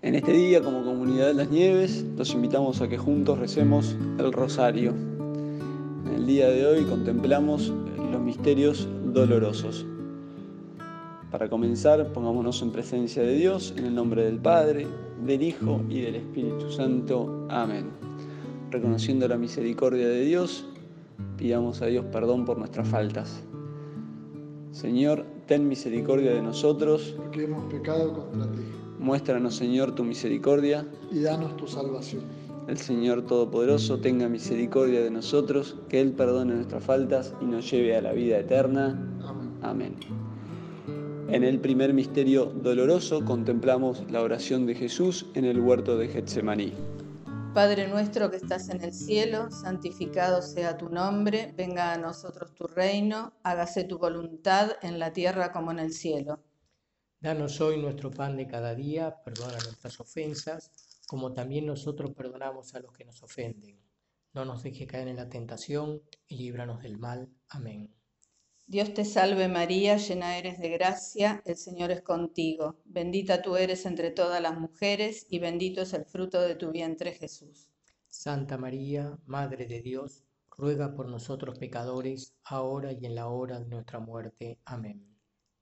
En este día, como comunidad de las nieves, los invitamos a que juntos recemos el rosario. En el día de hoy contemplamos los misterios dolorosos. Para comenzar, pongámonos en presencia de Dios, en el nombre del Padre, del Hijo y del Espíritu Santo. Amén. Reconociendo la misericordia de Dios, pidamos a Dios perdón por nuestras faltas. Señor, ten misericordia de nosotros. Porque hemos pecado contra ti. Muéstranos, Señor, tu misericordia. Y danos tu salvación. El Señor Todopoderoso tenga misericordia de nosotros, que Él perdone nuestras faltas y nos lleve a la vida eterna. Amén. Amén. En el primer misterio doloroso contemplamos la oración de Jesús en el huerto de Getsemaní. Padre nuestro que estás en el cielo, santificado sea tu nombre, venga a nosotros tu reino, hágase tu voluntad en la tierra como en el cielo. Danos hoy nuestro pan de cada día, perdona nuestras ofensas, como también nosotros perdonamos a los que nos ofenden. No nos dejes caer en la tentación y líbranos del mal. Amén. Dios te salve María, llena eres de gracia, el Señor es contigo. Bendita tú eres entre todas las mujeres y bendito es el fruto de tu vientre Jesús. Santa María, Madre de Dios, ruega por nosotros pecadores, ahora y en la hora de nuestra muerte. Amén.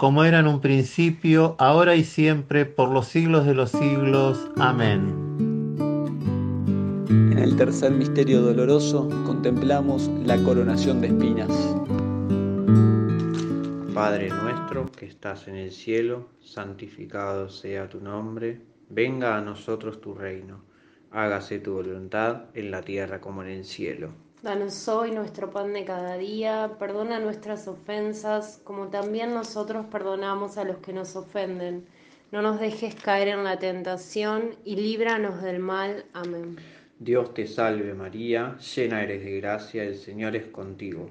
Como era en un principio, ahora y siempre, por los siglos de los siglos. Amén. En el tercer misterio doloroso contemplamos la coronación de espinas. Padre nuestro que estás en el cielo, santificado sea tu nombre, venga a nosotros tu reino, hágase tu voluntad en la tierra como en el cielo. Danos hoy nuestro pan de cada día, perdona nuestras ofensas, como también nosotros perdonamos a los que nos ofenden. No nos dejes caer en la tentación y líbranos del mal. Amén. Dios te salve María, llena eres de gracia, el Señor es contigo.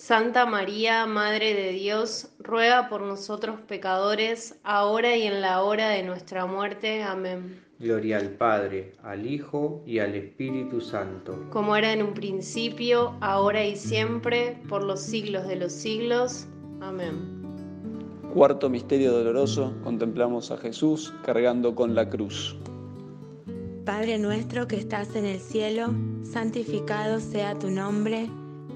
Santa María, Madre de Dios, ruega por nosotros pecadores, ahora y en la hora de nuestra muerte. Amén. Gloria al Padre, al Hijo y al Espíritu Santo. Como era en un principio, ahora y siempre, por los siglos de los siglos. Amén. Cuarto misterio doloroso, contemplamos a Jesús cargando con la cruz. Padre nuestro que estás en el cielo, santificado sea tu nombre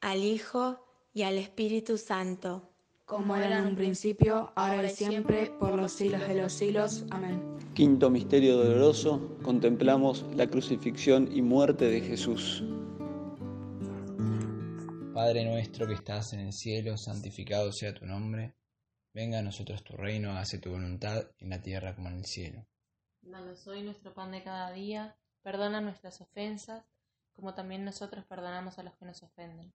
al Hijo y al Espíritu Santo. Como era en un principio, ahora y siempre, por los siglos de los siglos. Amén. Quinto misterio doloroso, contemplamos la crucifixión y muerte de Jesús. Padre nuestro que estás en el cielo, santificado sea tu nombre. Venga a nosotros tu reino, hágase tu voluntad en la tierra como en el cielo. Danos hoy nuestro pan de cada día, perdona nuestras ofensas, como también nosotros perdonamos a los que nos ofenden.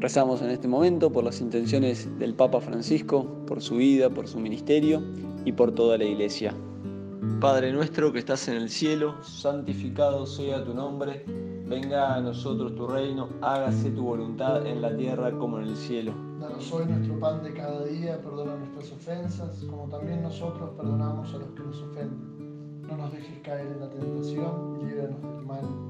Rezamos en este momento por las intenciones del Papa Francisco, por su vida, por su ministerio y por toda la Iglesia. Padre nuestro que estás en el cielo, santificado sea tu nombre, venga a nosotros tu reino, hágase tu voluntad en la tierra como en el cielo. Danos hoy nuestro pan de cada día, perdona nuestras ofensas, como también nosotros perdonamos a los que nos ofenden. No nos dejes caer en la tentación y líbranos del mal.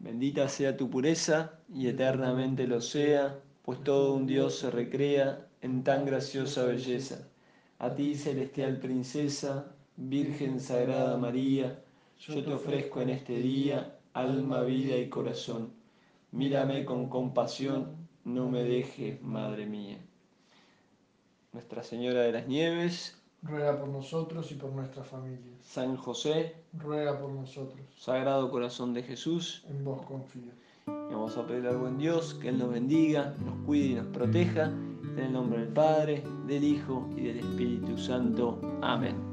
Bendita sea tu pureza y eternamente lo sea, pues todo un Dios se recrea en tan graciosa belleza. A ti, celestial princesa, Virgen Sagrada María, yo te ofrezco en este día alma, vida y corazón. Mírame con compasión, no me dejes, Madre mía. Nuestra Señora de las Nieves, ruega por nosotros y por nuestras familias. San José, ruega por nosotros. Sagrado Corazón de Jesús, en vos confío. Vamos a pedir al buen Dios que Él nos bendiga, nos cuide y nos proteja. En el nombre del Padre, del Hijo y del Espíritu Santo. Amén.